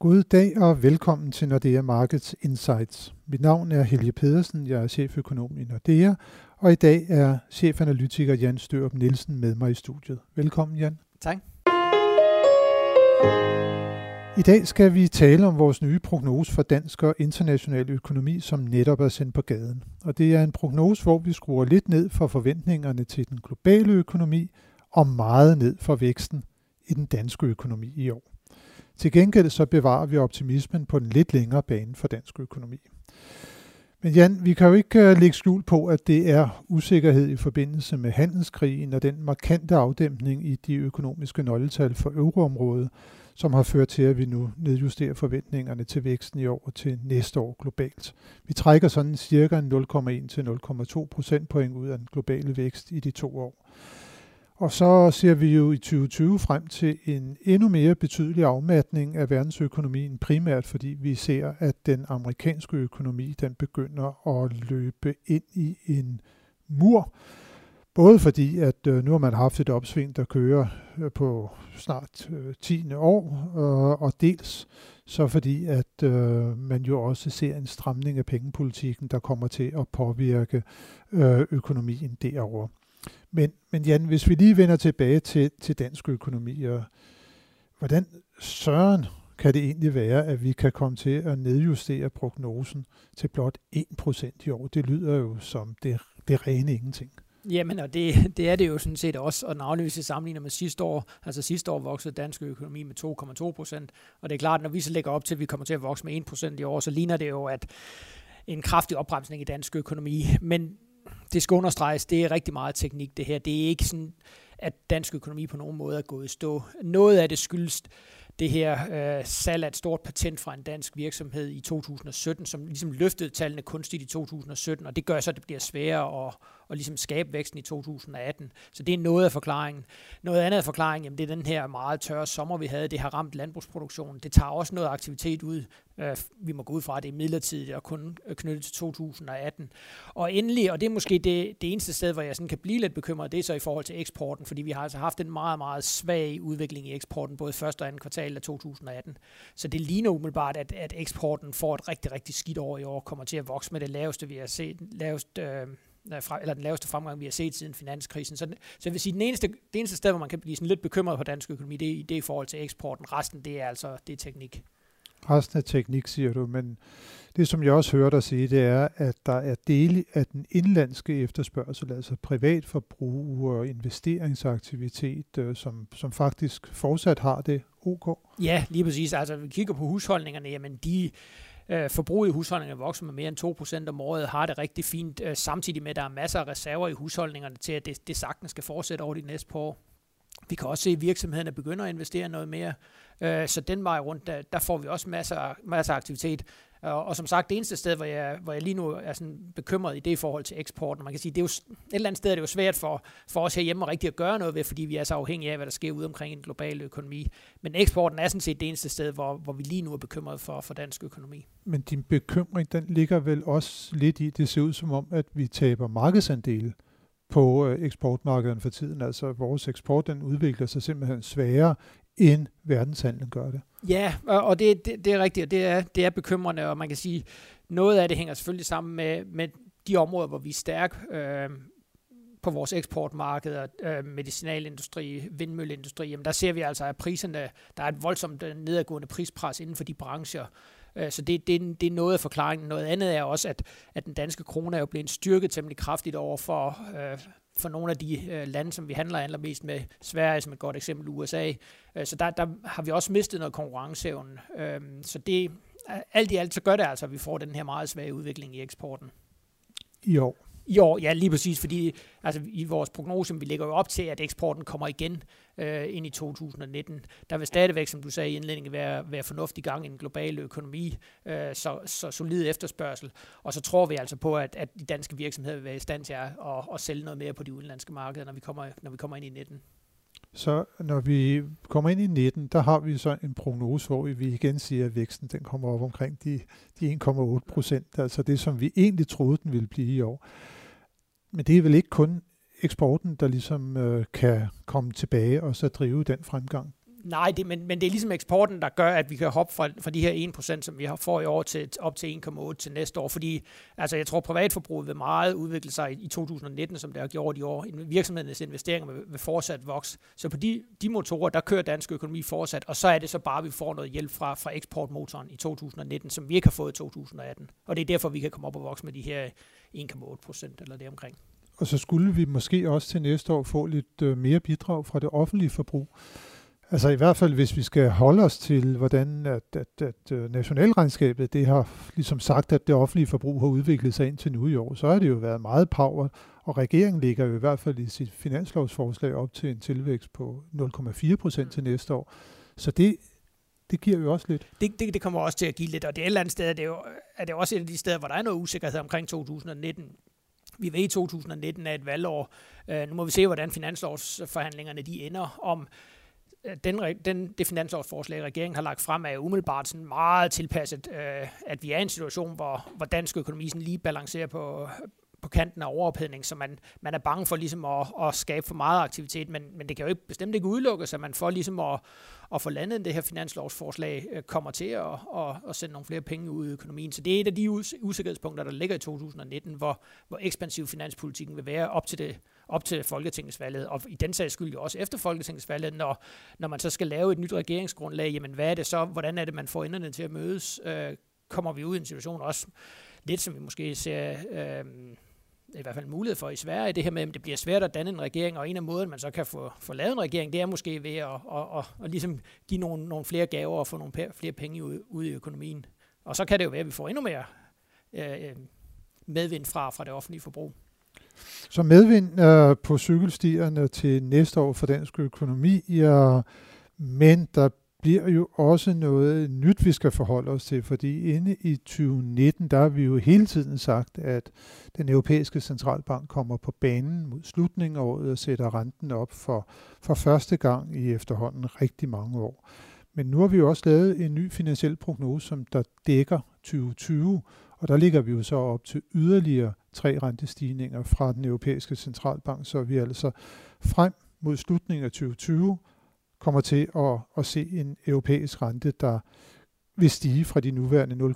God dag og velkommen til Nordea Markets Insights. Mit navn er Helge Pedersen, jeg er cheføkonom i Nordea, og i dag er chefanalytiker Jan Størup Nielsen med mig i studiet. Velkommen Jan. Tak. I dag skal vi tale om vores nye prognose for dansk og international økonomi, som netop er sendt på gaden. Og det er en prognose, hvor vi skruer lidt ned for forventningerne til den globale økonomi og meget ned for væksten i den danske økonomi i år. Til gengæld så bevarer vi optimismen på den lidt længere bane for dansk økonomi. Men Jan, vi kan jo ikke øh, lægge skjul på, at det er usikkerhed i forbindelse med handelskrigen og den markante afdæmpning i de økonomiske nøgletal for euroområdet, som har ført til, at vi nu nedjusterer forventningerne til væksten i år og til næste år globalt. Vi trækker sådan cirka 0,1 til 0,2 procentpoint ud af den globale vækst i de to år. Og så ser vi jo i 2020 frem til en endnu mere betydelig afmatning af verdensøkonomien, primært fordi vi ser, at den amerikanske økonomi den begynder at løbe ind i en mur. Både fordi, at øh, nu har man haft et opsving, der kører øh, på snart øh, 10. År, og dels så fordi, at man jo også ser en stramning af pengepolitikken, der kommer til at påvirke økonomien derovre. Men, men Jan, hvis vi lige vender tilbage til, til dansk økonomi, og hvordan søren kan det egentlig være, at vi kan komme til at nedjustere prognosen til blot 1% i år? Det lyder jo som det, det rene ingenting. Jamen, og det, det er det jo sådan set også, og navnligvis vi sammenligner med sidste år. Altså sidste år voksede dansk økonomi med 2,2 procent, og det er klart, når vi så lægger op til, at vi kommer til at vokse med 1 procent i år, så ligner det jo, at en kraftig opbremsning i dansk økonomi. Men det skal understreges, det er rigtig meget teknik det her. Det er ikke sådan, at dansk økonomi på nogen måde er gået i stå. Noget af det skyldes det her øh, salg af et stort patent fra en dansk virksomhed i 2017, som ligesom løftede tallene kunstigt i 2017, og det gør så, at det bliver sværere at, at ligesom skabe væksten i 2018. Så det er noget af forklaringen. Noget andet af forklaringen, jamen det er den her meget tørre sommer, vi havde. Det har ramt landbrugsproduktionen. Det tager også noget aktivitet ud. Øh, vi må gå ud fra, at det er midlertidigt og kun øh, knyttet til 2018. Og endelig, og det er måske det, det eneste sted, hvor jeg sådan kan blive lidt bekymret, det er så i forhold til eksporten, fordi vi har altså haft en meget, meget svag udvikling i eksporten, både første og anden kvartal af 2018. Så det ligner umiddelbart, at, at eksporten får et rigtig, rigtig skidt år i år, kommer til at vokse med det laveste, vi har set, lavest, øh, eller den laveste fremgang, vi har set siden finanskrisen. Så, så jeg vil sige, den eneste, det eneste sted, hvor man kan blive sådan lidt bekymret på dansk økonomi, det, er, det er i forhold til eksporten. Resten, det er altså det er teknik. Resten er teknik, siger du, men det, som jeg også hører dig sige, det er, at der er dele af den indlandske efterspørgsel, altså privatforbrug og investeringsaktivitet, øh, som, som faktisk fortsat har det ok. Ja, lige præcis. Altså, vi kigger på husholdningerne, jamen de Øh, forbruget i husholdningerne vokser med mere end 2% om året, har det rigtig fint, øh, samtidig med, at der er masser af reserver i husholdningerne til, at det, det sagtens skal fortsætte over de næste par år. Vi kan også se, at virksomhederne begynder at investere noget mere, øh, så den vej rundt, der, der får vi også masser, masser af aktivitet. Og, og som sagt, det eneste sted, hvor jeg, hvor jeg lige nu er sådan bekymret i det i forhold til eksporten, man kan sige, det er jo, et eller andet sted er det jo svært for, for os herhjemme at rigtig at gøre noget ved, fordi vi er så afhængige af, hvad der sker ude omkring en global økonomi. Men eksporten er sådan set det eneste sted, hvor, hvor vi lige nu er bekymret for, for dansk økonomi. Men din bekymring, den ligger vel også lidt i, det ser ud som om, at vi taber markedsandele på eksportmarkedet eksportmarkederne for tiden. Altså vores eksport, den udvikler sig simpelthen sværere, end verdenshandlen gør det. Ja, og det, det, det er rigtigt, og det er, det er bekymrende, og man kan sige, noget af det hænger selvfølgelig sammen med, med de områder, hvor vi er stærke øh, på vores eksportmarkeder, øh, medicinalindustri, vindmølleindustri, jamen der ser vi altså, at priserne, der er et voldsomt øh, nedadgående prispres inden for de brancher, øh, så det, det, det er noget af forklaringen. Noget andet er også, at, at den danske krone er jo blevet styrket temmelig kraftigt over for, øh, for nogle af de øh, lande, som vi handler allermest med, Sverige som et godt eksempel, USA. Øh, så der, der har vi også mistet noget konkurrenceevne. Øh, så det, øh, alt i alt, så gør det altså, at vi får den her meget svage udvikling i eksporten. I år? I år, ja, lige præcis, fordi altså, i vores prognose, vi lægger jo op til, at eksporten kommer igen øh, ind i 2019. Der vil stadigvæk, som du sagde i indledningen, være, være fornuftig gang i den globale økonomi, øh, så, så solid efterspørgsel. Og så tror vi altså på, at, at de danske virksomheder vil være i stand til at, at, at sælge noget mere på de udenlandske markeder, når vi kommer, når vi kommer ind i 19. Så når vi kommer ind i 19, der har vi så en prognose, hvor vi igen siger, at væksten den kommer op omkring de, de 1,8 procent, altså det, som vi egentlig troede, den ville blive i år. Men det er vel ikke kun eksporten, der ligesom øh, kan komme tilbage og så drive den fremgang? Nej, det, men, men det er ligesom eksporten, der gør, at vi kan hoppe fra, fra de her 1%, som vi har får i år, til op til 1,8 til næste år. Fordi altså, jeg tror, privatforbruget vil meget udvikle sig i, i 2019, som det har gjort i år. Virksomhedernes investeringer vil, vil fortsat vokse. Så på de, de motorer, der kører dansk økonomi fortsat, og så er det så bare, at vi får noget hjælp fra, fra eksportmotoren i 2019, som vi ikke har fået i 2018. Og det er derfor, vi kan komme op og vokse med de her 1,8 procent eller det omkring. Og så skulle vi måske også til næste år få lidt øh, mere bidrag fra det offentlige forbrug. Altså i hvert fald, hvis vi skal holde os til, hvordan at, at, at øh, nationalregnskabet det har ligesom sagt, at det offentlige forbrug har udviklet sig indtil nu i år, så har det jo været meget power, og regeringen ligger jo i hvert fald i sit finanslovsforslag op til en tilvækst på 0,4 procent til næste år. Så det, det giver jo også lidt. Det, det, det kommer også til at give lidt, og det er et eller andet sted, er det, jo, er det også et af de steder, hvor der er noget usikkerhed omkring 2019. Vi ved, at 2019 er et valgår. Uh, nu må vi se, hvordan finanslovsforhandlingerne de ender om øh, den, den, det finansårsforslag, regeringen har lagt frem, er umiddelbart sådan meget tilpasset, øh, at vi er i en situation, hvor, hvor dansk økonomi sådan lige balancerer på, på kanten af overophedning, så man, man er bange for ligesom at, at skabe for meget aktivitet, men, men det kan jo ikke, bestemt ikke udelukkes, at man får ligesom at, at få landet det her finanslovsforslag, øh, kommer til at, at, at sende nogle flere penge ud i økonomien. Så det er et af de usikkerhedspunkter, der ligger i 2019, hvor, hvor ekspansiv finanspolitikken vil være op til det op til folketingsvalget, og i den sags skyld jo også efter folketingsvalget, når, når man så skal lave et nyt regeringsgrundlag, jamen hvad er det så, hvordan er det, man får enderne til at mødes, øh, kommer vi ud i en situation også, lidt som vi måske ser, øh, i hvert fald mulighed for i Sverige, det her med, at det bliver svært at danne en regering, og en af måden, man så kan få, få lavet en regering, det er måske ved at, at, at, at ligesom give nogle, nogle flere gaver og få nogle flere penge ud, ud i økonomien. Og så kan det jo være, at vi får endnu mere øh, øh, medvind fra, fra det offentlige forbrug. Så medvind øh, på cykelstierne til næste år for dansk økonomi, ja, men der bliver jo også noget nyt, vi skal forholde os til, fordi inde i 2019, der har vi jo hele tiden sagt, at den europæiske centralbank kommer på banen mod slutningen af året og sætter renten op for, for første gang i efterhånden rigtig mange år. Men nu har vi jo også lavet en ny finansiel prognose, som der dækker 2020, og der ligger vi jo så op til yderligere tre rentestigninger fra den europæiske centralbank, så vi altså frem mod slutningen af 2020 kommer til at, at se en europæisk rente, der vil stige fra de nuværende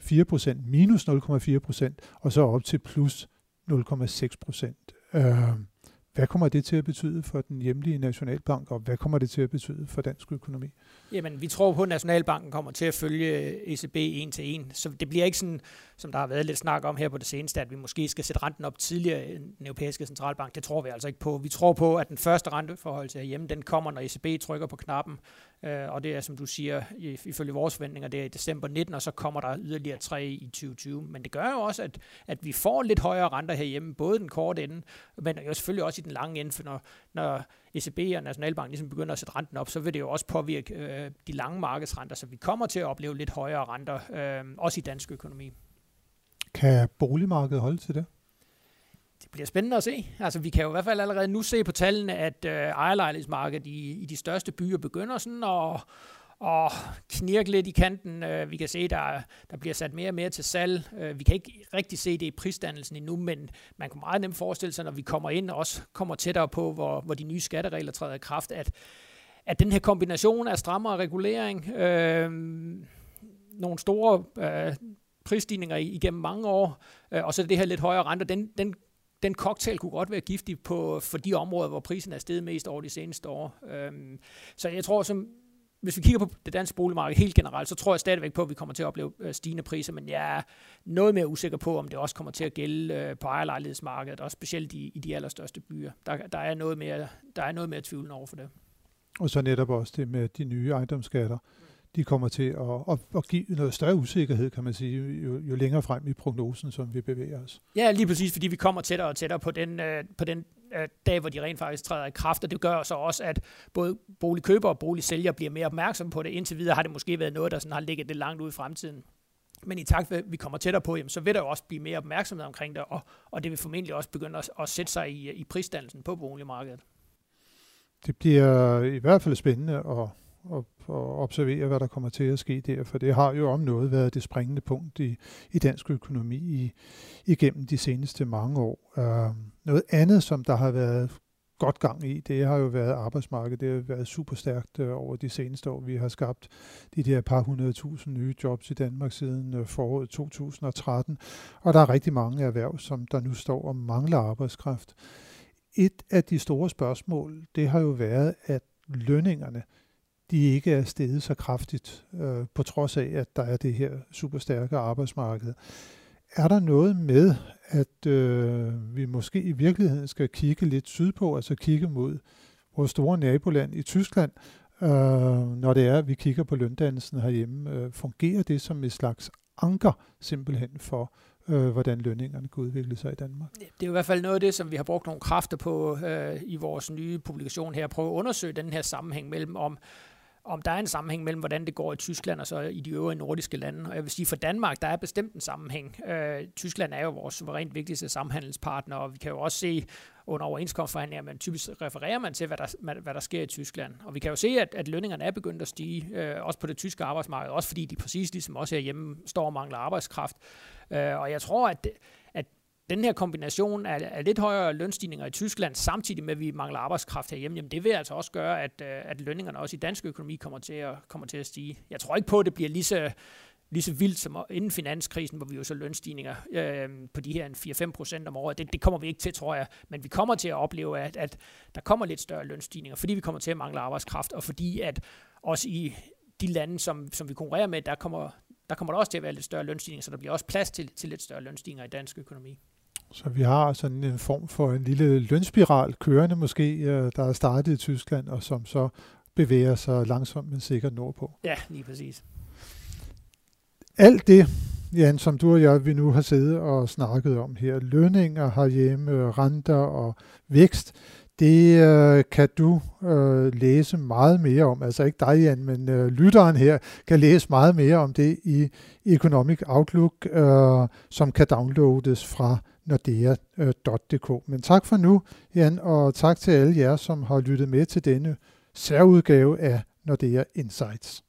0,4 procent, minus 0,4 procent, og så op til plus 0,6 procent. Øh, hvad kommer det til at betyde for den hjemlige nationalbank, og hvad kommer det til at betyde for dansk økonomi? Jamen, vi tror på, at Nationalbanken kommer til at følge ECB en til en. Så det bliver ikke sådan, som der har været lidt snak om her på det seneste, at vi måske skal sætte renten op tidligere end den europæiske centralbank. Det tror vi altså ikke på. Vi tror på, at den første renteforhold til herhjemme, den kommer, når ECB trykker på knappen. Øh, og det er, som du siger, ifølge vores forventninger, det er i december 19, og så kommer der yderligere tre i 2020. Men det gør jo også, at, at vi får lidt højere renter herhjemme, både den korte ende, men jo selvfølgelig også i den lange ende, for når, når ECB og Nationalbanken ligesom begynder at sætte renten op, så vil det jo også påvirke øh, de lange markedsrenter, så vi kommer til at opleve lidt højere renter, øh, også i dansk økonomi. Kan boligmarkedet holde til det? Det bliver spændende at se. Altså, vi kan jo i hvert fald allerede nu se på tallene, at øh, ejerlejlighedsmarkedet i, i de største byer begynder sådan at og knirke lidt i kanten. Øh, vi kan se, der der bliver sat mere og mere til salg. Øh, vi kan ikke rigtig se det i prisdannelsen endnu, men man kan meget nemt forestille sig, når vi kommer ind og også kommer tættere på, hvor, hvor de nye skatteregler træder i kraft, at, at den her kombination af strammere regulering, øh, nogle store øh, prisstigninger igennem mange år, øh, og så det her lidt højere renter, den, den den cocktail kunne godt være giftig på, for de områder, hvor prisen er steget mest over de seneste år. Øhm, så jeg tror, som, hvis vi kigger på det danske boligmarked helt generelt, så tror jeg stadigvæk på, at vi kommer til at opleve øh, stigende priser, men jeg er noget mere usikker på, om det også kommer til at gælde øh, på ejerlejlighedsmarkedet, og specielt i, i de allerstørste byer. Der, der, er noget mere, der er noget mere tvivl over for det. Og så netop også det med de nye ejendomsskatter de kommer til at, at, at give noget større usikkerhed, kan man sige, jo, jo længere frem i prognosen, som vi bevæger os. Ja, lige præcis, fordi vi kommer tættere og tættere på den, øh, på den øh, dag, hvor de rent faktisk træder i kraft, og det gør så også, at både boligkøber og boligsælgere bliver mere opmærksomme på det. Indtil videre har det måske været noget, der sådan har ligget lidt langt ude i fremtiden. Men i takt med, at vi kommer tættere på, jamen, så vil der jo også blive mere opmærksomhed omkring det, og, og det vil formentlig også begynde at, at sætte sig i, i prisdannelsen på boligmarkedet. Det bliver i hvert fald spændende at og, og observere, hvad der kommer til at ske der, for det har jo om noget været det springende punkt i, i dansk økonomi i, igennem de seneste mange år. Uh, noget andet, som der har været godt gang i, det har jo været arbejdsmarkedet. Det har været super stærkt øh, over de seneste år. Vi har skabt de der par hundredtusind nye jobs i Danmark siden øh, foråret 2013, og der er rigtig mange erhverv, som der nu står og mangler arbejdskraft. Et af de store spørgsmål, det har jo været, at lønningerne, de ikke er steget så kraftigt, øh, på trods af, at der er det her super stærke arbejdsmarked. Er der noget med, at øh, vi måske i virkeligheden skal kigge lidt sydpå, altså kigge mod vores store naboland i Tyskland, øh, når det er, at vi kigger på løndannelsen herhjemme? Øh, fungerer det som et slags anker simpelthen for, øh, hvordan lønningerne kan udvikle sig i Danmark. Det er i hvert fald noget af det, som vi har brugt nogle kræfter på øh, i vores nye publikation her, at prøve at undersøge den her sammenhæng mellem, om om der er en sammenhæng mellem, hvordan det går i Tyskland og så i de øvrige nordiske lande. Og jeg vil sige, for Danmark, der er bestemt en sammenhæng. Øh, Tyskland er jo vores suverænt vigtigste samhandelspartner, og vi kan jo også se under overenskomstforhandlinger, men typisk refererer man til, hvad der, hvad der sker i Tyskland. Og vi kan jo se, at, at lønningerne er begyndt at stige, øh, også på det tyske arbejdsmarked, også fordi de præcis ligesom også herhjemme står og mangler arbejdskraft. Øh, og jeg tror, at, at den her kombination af, af lidt højere lønstigninger i Tyskland, samtidig med, at vi mangler arbejdskraft herhjemme, jamen det vil altså også gøre, at, øh, at lønningerne også i dansk økonomi kommer til, at, kommer til at stige. Jeg tror ikke på, at det bliver lige så, lige så vildt som inden finanskrisen, hvor vi jo så lønstigninger øh, på de her 4-5 procent om året. Det, det kommer vi ikke til, tror jeg. Men vi kommer til at opleve, at, at der kommer lidt større lønstigninger, fordi vi kommer til at mangle arbejdskraft, og fordi at også i de lande, som, som vi konkurrerer med, der kommer, der kommer der også til at være lidt større lønstigninger, så der bliver også plads til, til lidt større lønstigninger i dansk økonomi. Så vi har sådan en form for en lille lønspiral kørende måske, øh, der er startet i Tyskland, og som så bevæger sig langsomt, men sikkert nordpå. Ja, lige præcis. Alt det, Jan, som du og jeg, vi nu har siddet og snakket om her, lønninger herhjemme, renter og vækst, det øh, kan du øh, læse meget mere om. Altså ikke dig, Jan, men øh, lytteren her kan læse meget mere om det i Economic Outlook, øh, som kan downloades fra nordea.dk. Men tak for nu, Jan, og tak til alle jer, som har lyttet med til denne særudgave af Nordea Insights.